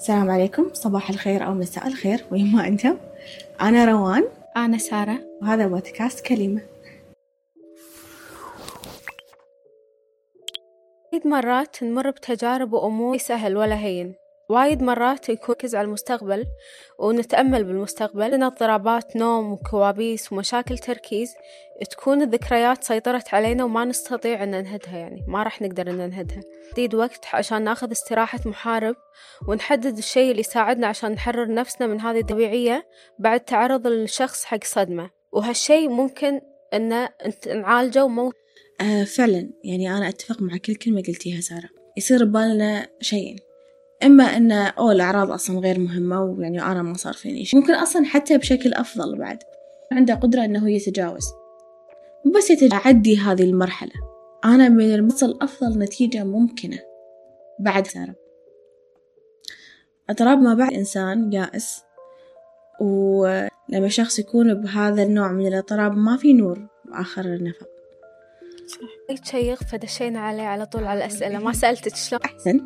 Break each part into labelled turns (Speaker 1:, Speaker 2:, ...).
Speaker 1: السلام عليكم. صباح الخير أو مساء الخير وين ما أنتم؟ أنا روان.
Speaker 2: أنا سارة.
Speaker 1: وهذا بودكاست كلمة.
Speaker 2: وايد مرات نمر بتجارب وأمور سهل ولا هين. وايد مرات يكون ركز على المستقبل ونتأمل بالمستقبل. لنا اضطرابات نوم وكوابيس ومشاكل تركيز تكون الذكريات سيطرت علينا وما نستطيع أن ننهدها يعني ما راح نقدر أن ننهدها. تزيد وقت عشان ناخذ استراحة محارب ونحدد الشيء اللي يساعدنا عشان نحرر نفسنا من هذه الطبيعية بعد تعرض الشخص حق صدمة. وهالشيء ممكن أن نعالجه ومو
Speaker 1: آه فعلا. يعني أنا أتفق مع كل كلمة قلتيها سارة. يصير ببالنا شيئين إما أن أو الأعراض أصلا غير مهمة ويعني أنا ما صار فيني شيء. ممكن أصلا حتى بشكل أفضل بعد. عنده قدرة أنه يتجاوز. مو بس يتعدي هذه المرحلة. أنا من المصل أفضل نتيجة ممكنة بعد سارة أضراب ما بعد إنسان يائس ولما شخص يكون بهذا النوع من الاضطراب ما في نور بآخر النفق.
Speaker 2: صح. تشيخ فدشينا عليه على طول على الأسئلة. ما سألتك شلون؟
Speaker 1: أحسن.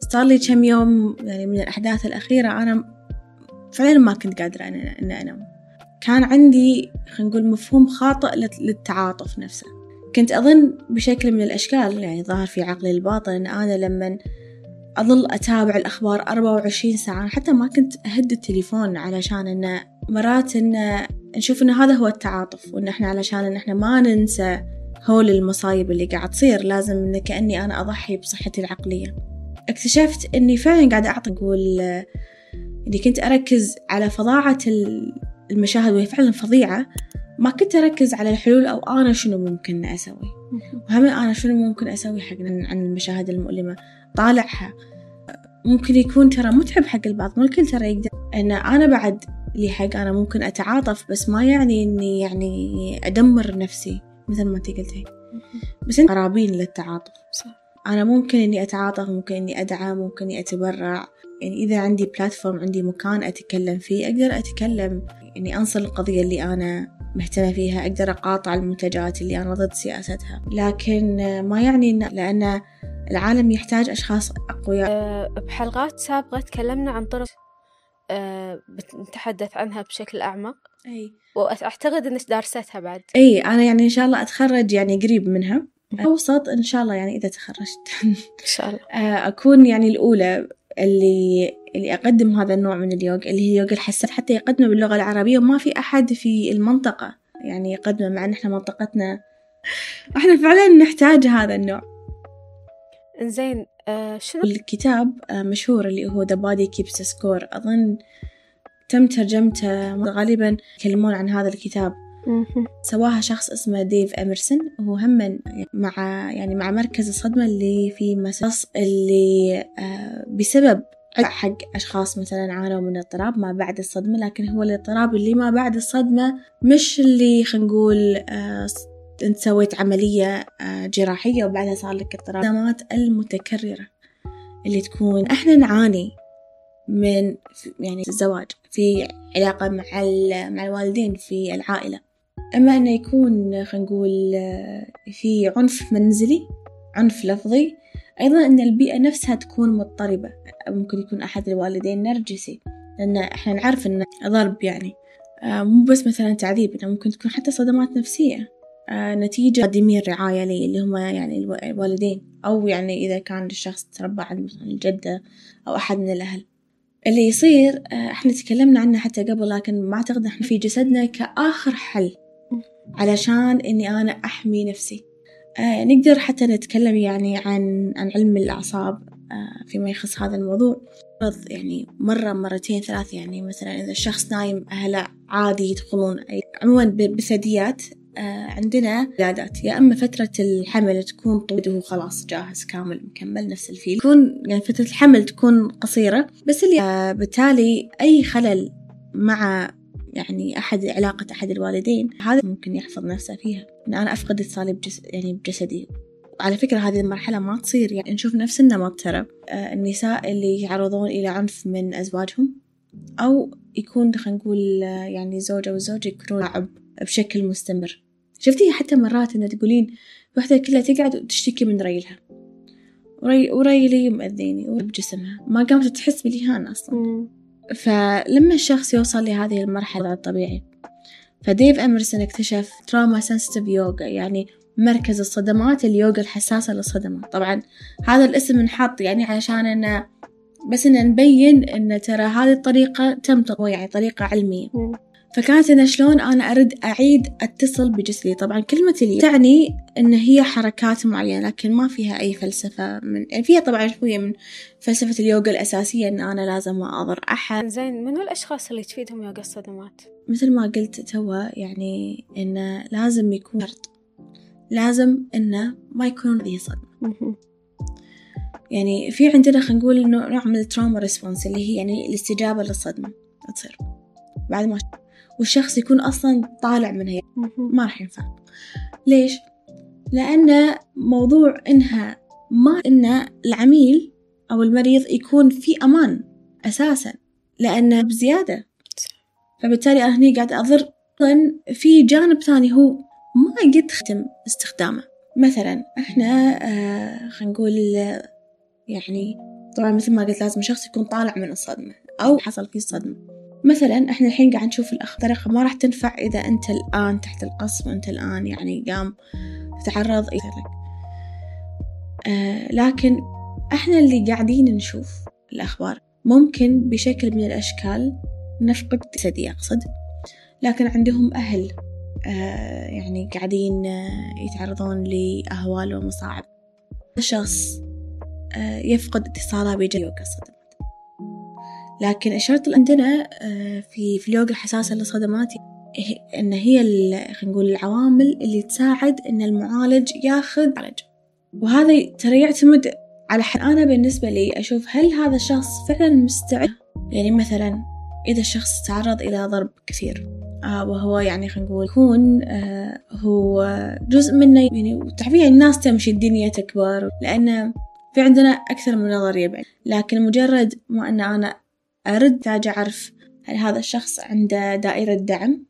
Speaker 1: صار لي كم يوم يعني من الأحداث الأخيرة أنا فعلا ما كنت قادرة أن أنام. كان عندي خلينا نقول مفهوم خاطئ للتعاطف نفسه. كنت أظن بشكل من الأشكال يعني ظهر في عقلي الباطن أن أنا لما أظل أتابع الأخبار أربعة وعشرين ساعة حتى ما كنت أهد التليفون علشان إنه مرات إنه نشوف إن هذا هو التعاطف وإن إحنا علشان إن إحنا ما ننسى هول المصايب اللي قاعد تصير. لازم إن كأني أنا أضحي بصحتي العقلية. اكتشفت إني فعلا قاعدة أعطي أقول إني كنت أركز على فظاعة المشاهد وهي فعلا فظيعة. ما كنت أركز على الحلول أو أنا شنو ممكن أسوي. وهم أنا شنو ممكن أسوي حق عن المشاهد المؤلمة؟ طالعها. ممكن يكون ترى متعب حق البعض. مو الكل ترى يقدر. أن أنا بعد لي حق أنا ممكن أتعاطف بس ما يعني إني يعني أدمر نفسي. مثل ما أنت قلتي. بس أنت قرابين للتعاطف. صح. أنا ممكن إني أتعاطف ممكن إني أدعم ممكن إني أتبرع. يعني إذا عندي بلاتفورم عندي مكان أتكلم فيه أقدر أتكلم. إني أنصل القضية اللي أنا مهتمة فيها أقدر أقاطع المنتجات اللي أنا ضد سياستها. لكن ما يعني إن لأن العالم يحتاج أشخاص أقوياء.
Speaker 2: أه بحلقات سابقة تكلمنا عن طرق بنتحدث عنها بشكل أعمق.
Speaker 1: أي.
Speaker 2: وأعتقد إنك دارستها بعد.
Speaker 1: أي أنا يعني إن شاء الله أتخرج يعني قريب منها. أوسط إن شاء الله يعني إذا تخرجت.
Speaker 2: إن شاء الله.
Speaker 1: أكون يعني الأولى اللي اللي أقدم هذا النوع من اليوغ اللي هي يوغ الحساس حتى يقدمه باللغة العربية وما في أحد في المنطقة يعني يقدمه مع أن إحنا منطقتنا. إحنا فعلا نحتاج هذا النوع.
Speaker 2: إنزين آه شنو؟
Speaker 1: الكتاب آه مشهور اللي هو The Body Keeps Score. أظن تم ترجمته غالبا يتكلمون عن هذا الكتاب. سواها شخص اسمه ديف أميرسون. وهو هم مع يعني مع مركز الصدمة اللي في مساس اللي آه بسبب حق أشخاص مثلا عانوا من اضطراب ما بعد الصدمة لكن هو الاضطراب اللي ما بعد الصدمة مش اللي خلينا نقول آه انت سويت عملية آه جراحية وبعدها صار لك اضطراب. الصدمات المتكررة اللي تكون إحنا نعاني من يعني الزواج في علاقة مع مع الوالدين في العائلة. أما أنه يكون خلينا نقول في عنف منزلي عنف لفظي أيضا أن البيئة نفسها تكون مضطربة. ممكن يكون أحد الوالدين نرجسي لأن إحنا نعرف أن ضرب يعني مو بس مثلا تعذيب إنه ممكن تكون حتى صدمات نفسية. نتيجة مقدمي الرعاية لي اللي هم يعني الوالدين. أو يعني إذا كان الشخص تربى عند مثلا الجدة أو أحد من الأهل. اللي يصير إحنا تكلمنا عنه حتى قبل لكن ما أعتقد إحنا في جسدنا كآخر حل علشان إني أنا أحمي نفسي. آه نقدر حتى نتكلم يعني عن عن علم الأعصاب آه فيما يخص هذا الموضوع. يعني مرة مرتين ثلاث يعني مثلا إذا الشخص نايم أهله عادي يدخلون عموما بثديات آه عندنا ولادات يا إما فترة الحمل تكون طويلة وهو خلاص جاهز كامل مكمل نفس الفيل. تكون يعني فترة الحمل تكون قصيرة بس اللي آه بالتالي أي خلل مع يعني أحد علاقة أحد الوالدين هذا ممكن يحفظ نفسه فيها. إن أنا أفقد اتصالي بجس يعني بجسدي. وعلى فكرة هذه المرحلة ما تصير. يعني نشوف نفس النمط ترى. آه النساء اللي يعرضون إلى عنف من أزواجهم أو يكون خلينا نقول يعني زوجة يكونون لاعب بشكل مستمر. شفتي حتى مرات إن تقولين واحدة كلها تقعد وتشتكي من ريلها. وري وريلي مأذيني بجسمها ما قامت تحس بالإهانة أصلا. فلما الشخص يوصل لهذه المرحلة الطبيعي فديف أمرسون اكتشف تراما سنسيتيف يوغا يعني مركز الصدمات اليوغا الحساسة للصدمات طبعا هذا الاسم انحط يعني علشان إنه بس ان نبين إن ترى هذه الطريقة تم تطوير يعني طريقة علمية. فكانت أنا شلون أنا أرد أعيد أتصل بجسدي؟ طبعا كلمة اليوغا تعني أن هي حركات معينة لكن ما فيها أي فلسفة من فيها طبعا شوية من فلسفة اليوغا الأساسية أن أنا لازم ما أضر أحد.
Speaker 2: زين منو الأشخاص اللي تفيدهم يوغا الصدمات؟
Speaker 1: مثل ما قلت توا يعني إنه لازم يكون شرط. لازم إنه ما يكون ذي صدمة. يعني في عندنا خلينا نقول نوع من ال trauma response اللي هي يعني الاستجابة للصدمة. تصير. بعد ما والشخص يكون أصلا طالع من هي. ما راح ينفع. ليش؟ لأن موضوع إنها ما إن العميل أو المريض يكون في أمان أساسا لأنه بزيادة. فبالتالي أنا هني قاعدة أضر في جانب ثاني هو ما قد ختم استخدامه. مثلا إحنا آه خلينا نقول يعني طبعا مثل ما قلت لازم الشخص يكون طالع من الصدمة أو حصل فيه صدمة. مثلا إحنا الحين قاعد نشوف الأخ طريقة ما راح تنفع إذا أنت الآن تحت القصف وأنت الآن يعني قام تتعرض إلى آه لكن إحنا اللي قاعدين نشوف الأخبار ممكن بشكل من الأشكال نفقد جسدي أقصد لكن عندهم أهل آه يعني قاعدين آه يتعرضون لأهوال ومصاعب. الشخص آه يفقد اتصاله بجيوك الصدمات لكن الشرط اللي عندنا آه في في اليوغا الحساسة للصدمات إن هي خلينا نقول العوامل اللي تساعد إن المعالج ياخذ علاج وهذا ترى يعتمد على حد أنا بالنسبة لي أشوف هل هذا الشخص فعلا مستعد؟ يعني مثلا إذا الشخص تعرض إلى ضرب كثير آه وهو يعني خلينا نقول يكون آه هو جزء منه يعني طبيعي الناس تمشي الدنيا تكبر لأن في عندنا أكثر من نظرية بعد. لكن مجرد ما أن أنا أرد أحتاج أعرف هل هذا الشخص عنده دائرة دعم؟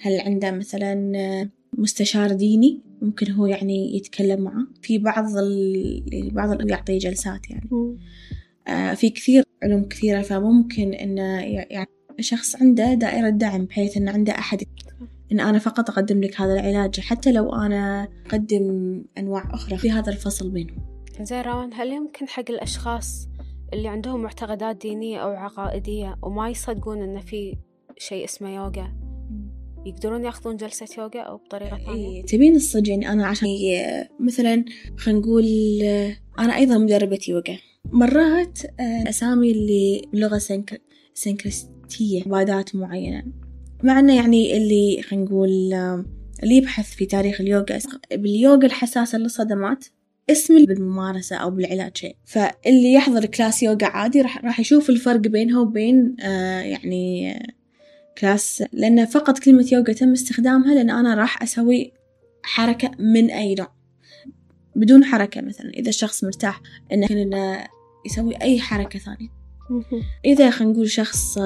Speaker 1: هل عنده مثلا مستشار ديني؟ ممكن هو يعني يتكلم معه. في بعض ال... بعض يعطي جلسات يعني. آه في كثير علوم كثيرة فممكن إنه يعني شخص عنده دائرة دعم بحيث إنه عنده أحد. إن أنا فقط أقدم لك هذا العلاج حتى لو أنا أقدم أنواع أخرى. في هذا الفصل بينهم.
Speaker 2: زين روان هل يمكن حق الأشخاص اللي عندهم معتقدات دينية أو عقائدية وما يصدقون إن في شيء اسمه يوغا. يقدرون يأخذون جلسة يوغا أو بطريقة ثانية؟
Speaker 1: إيه تبين الصدق يعني أنا عشان مثلا خلينا نقول أنا أيضا مدربة يوغا. مرات أسامي اللي بلغة سنك... سنكريستية عبادات معينة. مع أنه يعني اللي خلينا نقول اللي يبحث في تاريخ اليوغا باليوغا الحساسة للصدمات. اسم بالممارسة أو بالعلاج شيء. فاللي يحضر class يوغا عادي راح راح يشوف الفرق بينها وبين آه يعني class. لأن فقط كلمة يوغا تم استخدامها لأن أنا راح أسوي حركة من أي نوع. بدون حركة مثلا إذا الشخص مرتاح إنه إنه يسوي أي حركة ثانية. إذا خلينا نقول شخص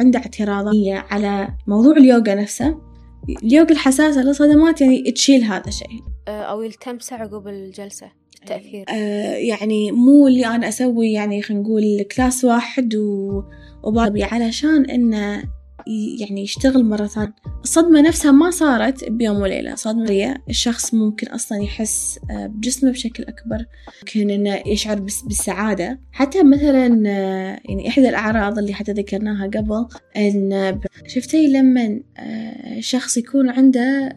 Speaker 1: عنده اعتراضية على موضوع اليوغا نفسه اليوغا الحساسة للصدمات يعني تشيل هذا الشيء.
Speaker 2: أو يلتمسه عقب الجلسة. التأثير؟
Speaker 1: آه يعني مو اللي أنا أسوي يعني خلينا نقول كلاس واحد و... وبابي علشان إنه يعني يشتغل مرة ثانية. الصدمة نفسها ما صارت بيوم وليلة. صدمة الشخص ممكن أصلا يحس بجسمه بشكل أكبر. ممكن إنه يشعر بالسعادة. حتى مثلا يعني إحدى الأعراض اللي حتى ذكرناها قبل إن شفتي لما شخص يكون عنده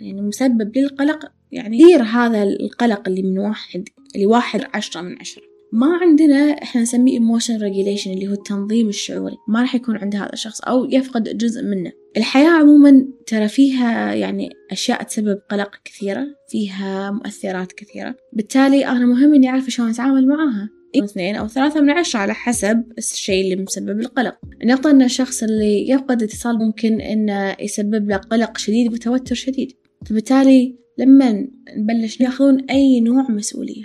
Speaker 1: يعني مسبب للقلق؟ يعني كثير هذا القلق اللي من واحد اللي واحد عشرة من عشرة. ما عندنا إحنا نسميه emotion regulation اللي هو التنظيم الشعوري. ما راح يكون عند هذا الشخص أو يفقد جزء منه. الحياة عموما ترى فيها يعني أشياء تسبب قلق كثيرة فيها مؤثرات كثيرة. بالتالي أنا مهم إني أعرف شلون أتعامل معاها اثنين أو ثلاثة من عشرة على حسب الشيء اللي مسبب القلق. نقطة أن الشخص اللي يفقد اتصال ممكن أنه يسبب له قلق شديد وتوتر شديد. فبالتالي لما نبلش ياخذون أي نوع مسؤولية.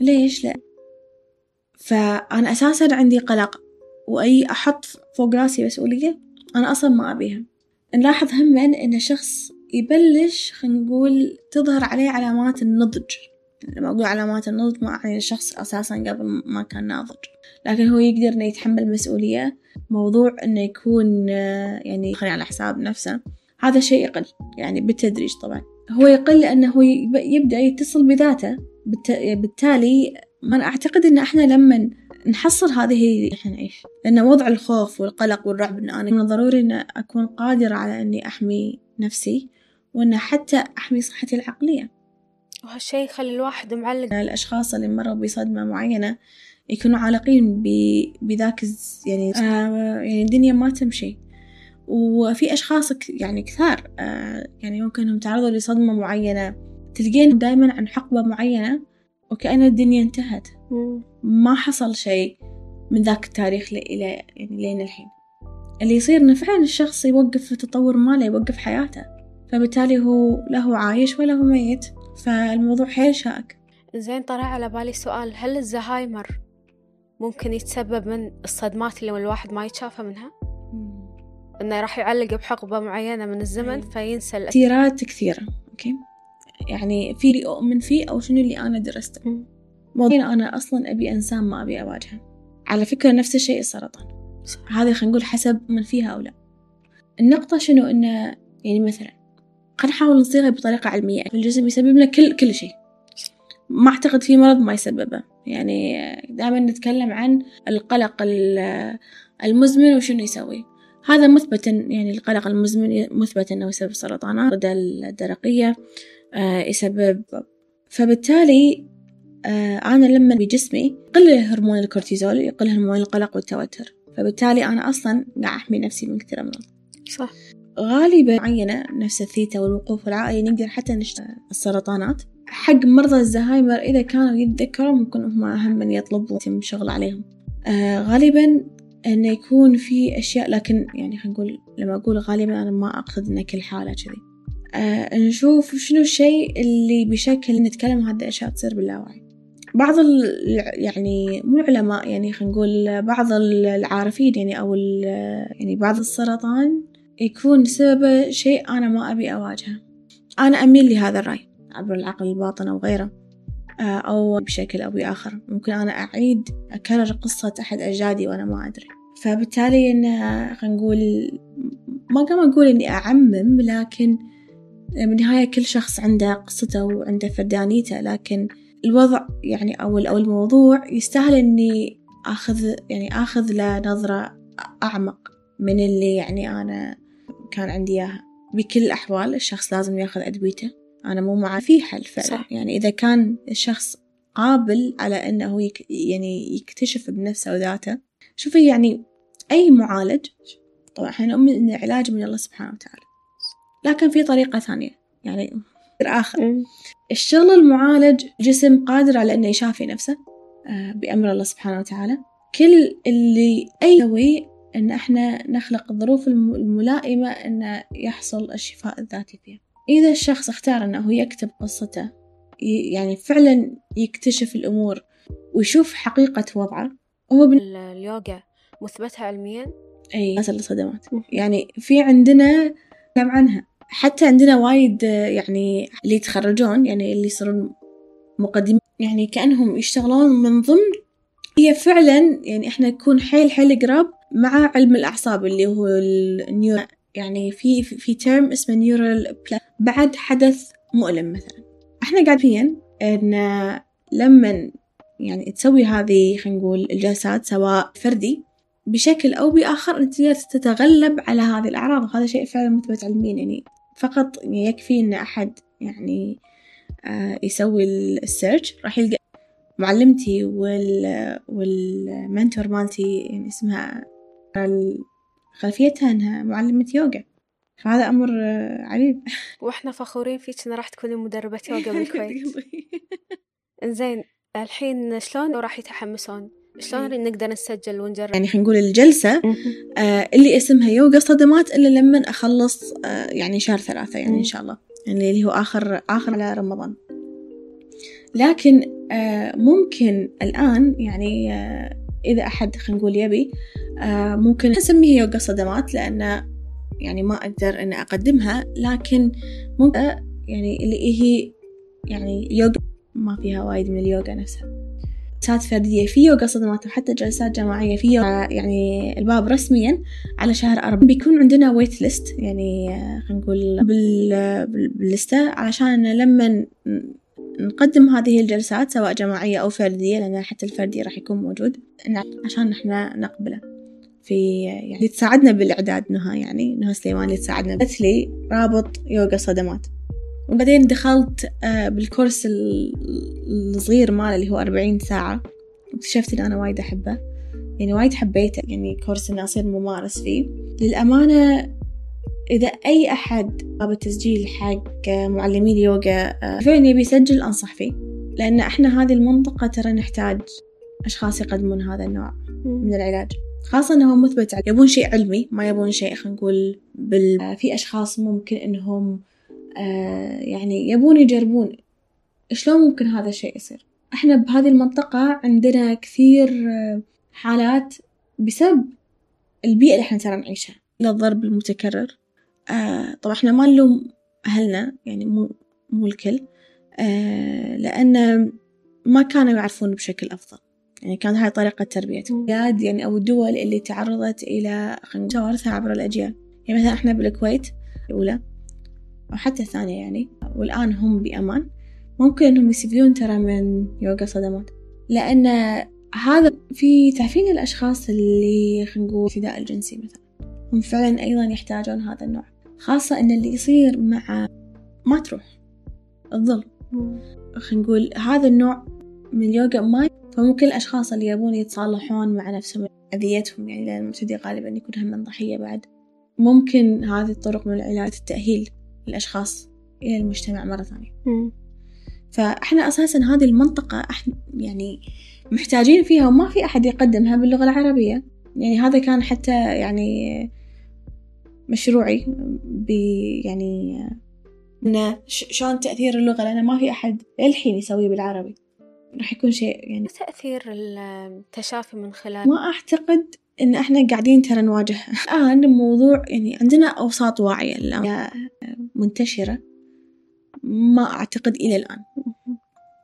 Speaker 1: ليش؟ لأ. فأنا أساسا عندي قلق وأي أحط فوق راسي مسؤولية أنا أصلا ما أبيها. نلاحظ هما إن الشخص يبلش خلينا نقول تظهر عليه علامات النضج. لما أقول علامات النضج ما أعني الشخص أساسا قبل ما كان ناضج. لكن هو يقدر إنه يتحمل مسؤولية موضوع إنه يكون يعني على حساب نفسه. هذا شيء يقل يعني بالتدريج طبعا. هو يقل لأنه هو يبدأ يتصل بذاته بالتالي أنا أعتقد إن إحنا لما نحصل هذه إحنا نعيش لأن وضع الخوف والقلق والرعب إن أنا من الضروري إن أكون قادرة على إني أحمي نفسي وإن حتى أحمي صحتي العقلية.
Speaker 2: وهالشي يخلي الواحد معلق.
Speaker 1: الأشخاص اللي مروا بصدمة معينة يكونوا عالقين بذاك يعني آه يعني الدنيا ما تمشي. وفي أشخاص يعني كثار آه يعني ممكن إنهم تعرضوا لصدمة معينة تلقين دايما عن حقبة معينة وكأن الدنيا انتهت. ما حصل شيء من ذاك التاريخ إلى يعني لين الحين. اللي يصير إنه فعلا الشخص يوقف في التطور ماله يوقف حياته. فبالتالي هو لا هو عايش ولا هو ميت فالموضوع حيل شائك.
Speaker 2: زين طلع على بالي سؤال. هل الزهايمر ممكن يتسبب من الصدمات اللي الواحد ما يتشافى منها؟ إنه راح يعلق بحقبة معينة من الزمن أيه. فينسى
Speaker 1: تأثيرات كثيرة أوكي؟ يعني في اللي أؤمن فيه أو شنو اللي أنا درسته؟ موضوع أنا أصلا أبي إنسان ما أبي أواجهه. على فكرة نفس الشيء السرطان. هذه خلينا نقول حسب من فيها أو لا. النقطة شنو؟ إنه يعني مثلا خلينا نحاول نصيغها بطريقة علمية. الجسم يسبب لنا كل كل شيء. ما أعتقد في مرض ما يسببه. يعني دائما نتكلم عن القلق المزمن وشنو يسوي. هذا مثبت يعني القلق المزمن مثبت أنه يسبب سرطانات الدرقية آه، يسبب. فبالتالي آه، أنا لما بجسمي يقل هرمون الكورتيزول يقل هرمون القلق والتوتر. فبالتالي أنا أصلا قاعد أحمي نفسي من كثير أمراض.
Speaker 2: صح.
Speaker 1: غالبا معينة نفس الثيتا والوقوف العائلي نقدر حتى نشتغل السرطانات. حق مرضى الزهايمر إذا كانوا يتذكروا ممكن هم أهم من يطلبوا يتم شغل عليهم. آه غالبا إنه يكون في أشياء لكن يعني خلينا نقول لما أقول غالبا أنا ما أقصد إن كل حالة كذي. آه نشوف شنو الشيء اللي بشكل نتكلم هذه الأشياء تصير باللاوعي بعض يعني مو العلماء يعني خلينا نقول بعض العارفين يعني أو يعني بعض السرطان يكون سببه شيء أنا ما أبي أواجهه. أنا أميل لهذا الرأي عبر العقل الباطن أو غيره. أو بشكل أو بآخر. ممكن أنا أعيد أكرر قصة أحد أجدادي وأنا ما أدري. فبالتالي إن خلينا نقول ما قام أقول إني أعمم لكن بالنهاية كل شخص عنده قصته وعنده فردانيته لكن الوضع يعني أو أو الموضوع يستاهل إني آخذ يعني آخذ له نظرة أعمق من اللي يعني أنا كان عندي إياها. بكل الأحوال الشخص لازم ياخذ أدويته. أنا مو مع في حل فعلا صح. يعني إذا كان الشخص قابل على أنه يك يعني يكتشف بنفسه وذاته شوفي يعني أي معالج طبعا إحنا نؤمن أن العلاج من الله سبحانه وتعالى. لكن في طريقة ثانية يعني آخر الشغل المعالج جسم قادر على أنه يشافي نفسه آه، بأمر الله سبحانه وتعالى. كل اللي أي يسوي أن إحنا نخلق الظروف الملائمة أن يحصل الشفاء الذاتي فيها. إذا الشخص اختار أنه يكتب قصته يعني فعلا يكتشف الأمور ويشوف حقيقة وضعه
Speaker 2: هو بن... اليوغا مثبتها علميا؟
Speaker 1: أي ناس الصدمات. يعني في عندنا كلام عنها. حتى عندنا وايد يعني اللي يتخرجون يعني اللي يصيرون مقدمين يعني كأنهم يشتغلون من ضمن هي فعلا يعني إحنا نكون حيل حيل قراب مع علم الأعصاب اللي هو ال neuro يعني في في term اسمه neural بعد حدث مؤلم مثلا. إحنا قاعدين إن لما يعني تسوي هذه خلينا نقول الجلسات سواء فردي بشكل أو بآخر أنت تتغلب على هذه الأعراض. وهذا شيء فعلا مثبت علميا يعني فقط يكفي أن أحد يعني آه يسوي السيرش راح يلقى معلمتي وال والمنتور مالتي يعني اسمها خلفيتها إنها معلمة يوغا. فهذا أمر عجيب.
Speaker 2: وإحنا فخورين فيك إنه راح تكوني مدربة يوغا بالكويت إنزين الحين شلون راح يتحمسون؟ شلون إيه. نقدر نسجل ونجرب؟
Speaker 1: يعني خلينا نقول الجلسة آه اللي اسمها يوغا صدمات إلا لما أخلص آه يعني شهر ثلاثة يعني إن شاء الله. يعني اللي هو آخر آخر على رمضان. لكن آه ممكن الآن يعني آه إذا أحد خلينا نقول يبي آه ممكن أسميها يوغا صدمات لأن يعني ما أقدر أن أقدمها لكن ممكن يعني اللي هي يعني يوغا ما فيها وايد من اليوغا نفسها. جلسات فردية في يوغا صدمات وحتى جلسات جماعية في يوغا يعني الباب رسميا على شهر أربعة. بيكون عندنا ويت ليست يعني خلينا نقول باللستة علشان لما نقدم هذه الجلسات سواء جماعية أو فردية لأن حتى الفردي راح يكون موجود. عشان نحنا نقبله. في يعني تساعدنا بالإعداد نهى يعني نهى سليمان اللي تساعدنا قالت لي رابط يوغا صدمات. وبعدين دخلت آه، بالكورس الصغير ماله اللي هو أربعين ساعة. واكتشفت إن أنا وايد أحبه. يعني وايد حبيته. يعني كورس إني أصير ممارس فيه. للأمانة إذا أي أحد طلب التسجيل حق معلمين اليوغا آه، فعلا يبي يسجل أنصح فيه. لأن إحنا هذه المنطقة ترى نحتاج أشخاص يقدمون هذا النوع من العلاج. خاصة أنهم مثبت يبون شيء علمي ما يبون شيء خلينا نقول بال... في أشخاص ممكن أنهم آه يعني يبون يجربون. شلون ممكن هذا الشيء يصير؟ إحنا بهذه المنطقة عندنا كثير آه، حالات بسبب البيئة اللي إحنا ترى نعيشها. الضرب المتكرر. آه طبعا إحنا ما نلوم أهلنا يعني مو مو الكل. آه لأن ما كانوا يعرفون بشكل أفضل. يعني كانت هاي طريقة تربيتهم البلاد يعني أو الدول اللي تعرضت إلى توارثها عبر الأجيال. يعني مثلا إحنا بالكويت الأولى أو حتى الثانية يعني والآن هم بأمان. ممكن إنهم يستفيدون ترى من يوغا صدمات. لأن هذا في تعرفين الأشخاص اللي خلينا نقول فداء الجنسي مثلا. هم فعلا أيضا يحتاجون هذا النوع. خاصة إن اللي يصير مع ما تروح. الظلم. خلينا نقول هذا النوع من اليوغا ما فممكن الأشخاص اللي يبون يتصالحون مع نفسهم أذيتهم يعني لأن المبتدئ غالبا يكون هم من ضحية بعد. ممكن هذه الطرق من العلاج التأهيل الأشخاص إلى المجتمع مرة ثانية. فإحنا أساسا هذه المنطقة إحنا يعني محتاجين فيها وما في أحد يقدمها باللغة العربية. يعني هذا كان حتى يعني مشروعي ب يعني إنه شلون تأثير اللغة؟ لأن ما في أحد للحين يسويه بالعربي. راح يكون شيء يعني
Speaker 2: تأثير التشافي من خلال؟
Speaker 1: ما أعتقد إن إحنا قاعدين ترى نواجه. الآن موضوع يعني عندنا أوساط واعية الآن. منتشرة. ما أعتقد إلى الآن.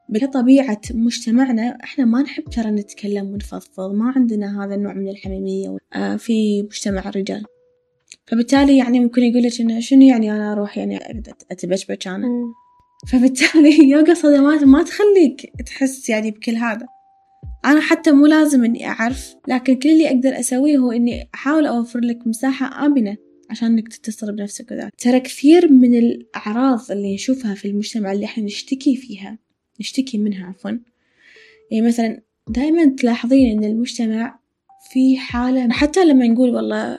Speaker 1: بطبيعة مجتمعنا إحنا ما نحب ترى نتكلم ونفضفض. ما عندنا هذا النوع من الحميمية. آه، في مجتمع الرجال فبالتالي يعني ممكن يقول لك إنه شنو يعني أنا أروح يعني أتبشبش أنا؟ فبالتالي يوغا صدمات ما تخليك تحس يعني بكل هذا. أنا حتى مو لازم إني أعرف لكن كل اللي أقدر أسويه هو إني أحاول أوفر لك مساحة آمنة عشان إنك تتصل بنفسك وذاك ترى كثير من الأعراض اللي نشوفها في المجتمع اللي إحنا نشتكي فيها نشتكي منها عفوا يعني مثلا دائما تلاحظين إن المجتمع في حالة حتى لما نقول والله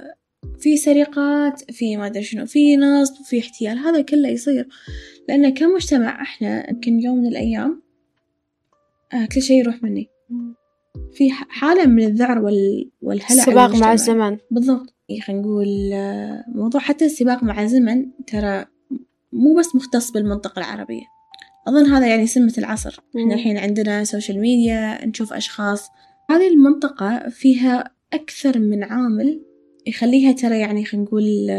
Speaker 1: في سرقات في ما أدري شنو في نصب في احتيال هذا كله يصير. لأن كمجتمع إحنا يمكن يوم من الأيام آه كل شيء يروح مني. في حالة من الذعر وال... والهلع
Speaker 2: السباق مع الزمن.
Speaker 1: بالضبط. خلينا نقول آه، موضوع حتى السباق مع الزمن ترى مو بس مختص بالمنطقة العربية. أظن هذا يعني سمة العصر. إحنا الحين عندنا social media نشوف أشخاص. هذه المنطقة فيها أكثر من عامل يخليها ترى يعني خلينا نقول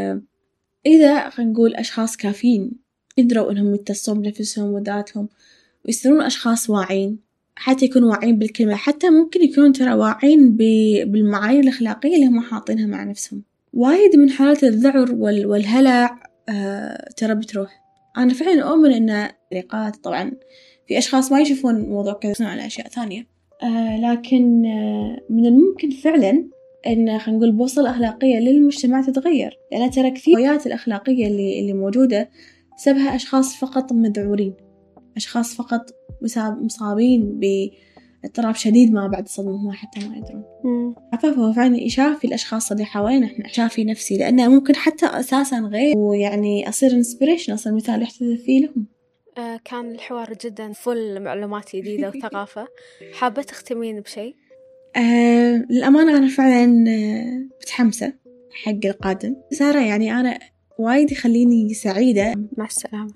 Speaker 1: إذا خلينا نقول أشخاص كافيين قدروا إنهم يتصلون بنفسهم وذاتهم ويصيرون أشخاص واعين حتى يكونوا واعين بالكلمة حتى ممكن يكونوا ترى واعين بالمعايير الأخلاقية اللي هم حاطينها مع نفسهم. وايد من حالات الذعر والهلع آه ترى بتروح. أنا فعلا أؤمن إن طريقات طبعا في أشخاص ما يشوفون الموضوع كذا على أشياء ثانية. آه لكن آه من الممكن فعلا إن خلينا نقول بوصلة أخلاقية للمجتمع تتغير. لأن ترى كثير الأخلاقية اللي اللي موجودة سبها أشخاص فقط مذعورين أشخاص فقط مصابين باضطراب شديد ما بعد الصدمة حتى ما يدرون. عفاف هو فعلا يشافي الأشخاص اللي حوالينا إحنا شافي نفسي لأنه ممكن حتى أساسا غير. ويعني أصير انسبريشن أصير مثال يحتذى فيه لهم.
Speaker 2: آه كان الحوار جدا فل معلومات جديدة وثقافة. حابة تختمين بشيء؟
Speaker 1: آه للأمانة أنا فعلا آه، متحمسة حق القادم. سارة يعني أنا وايد يخليني سعيدة.
Speaker 2: مع السلامة.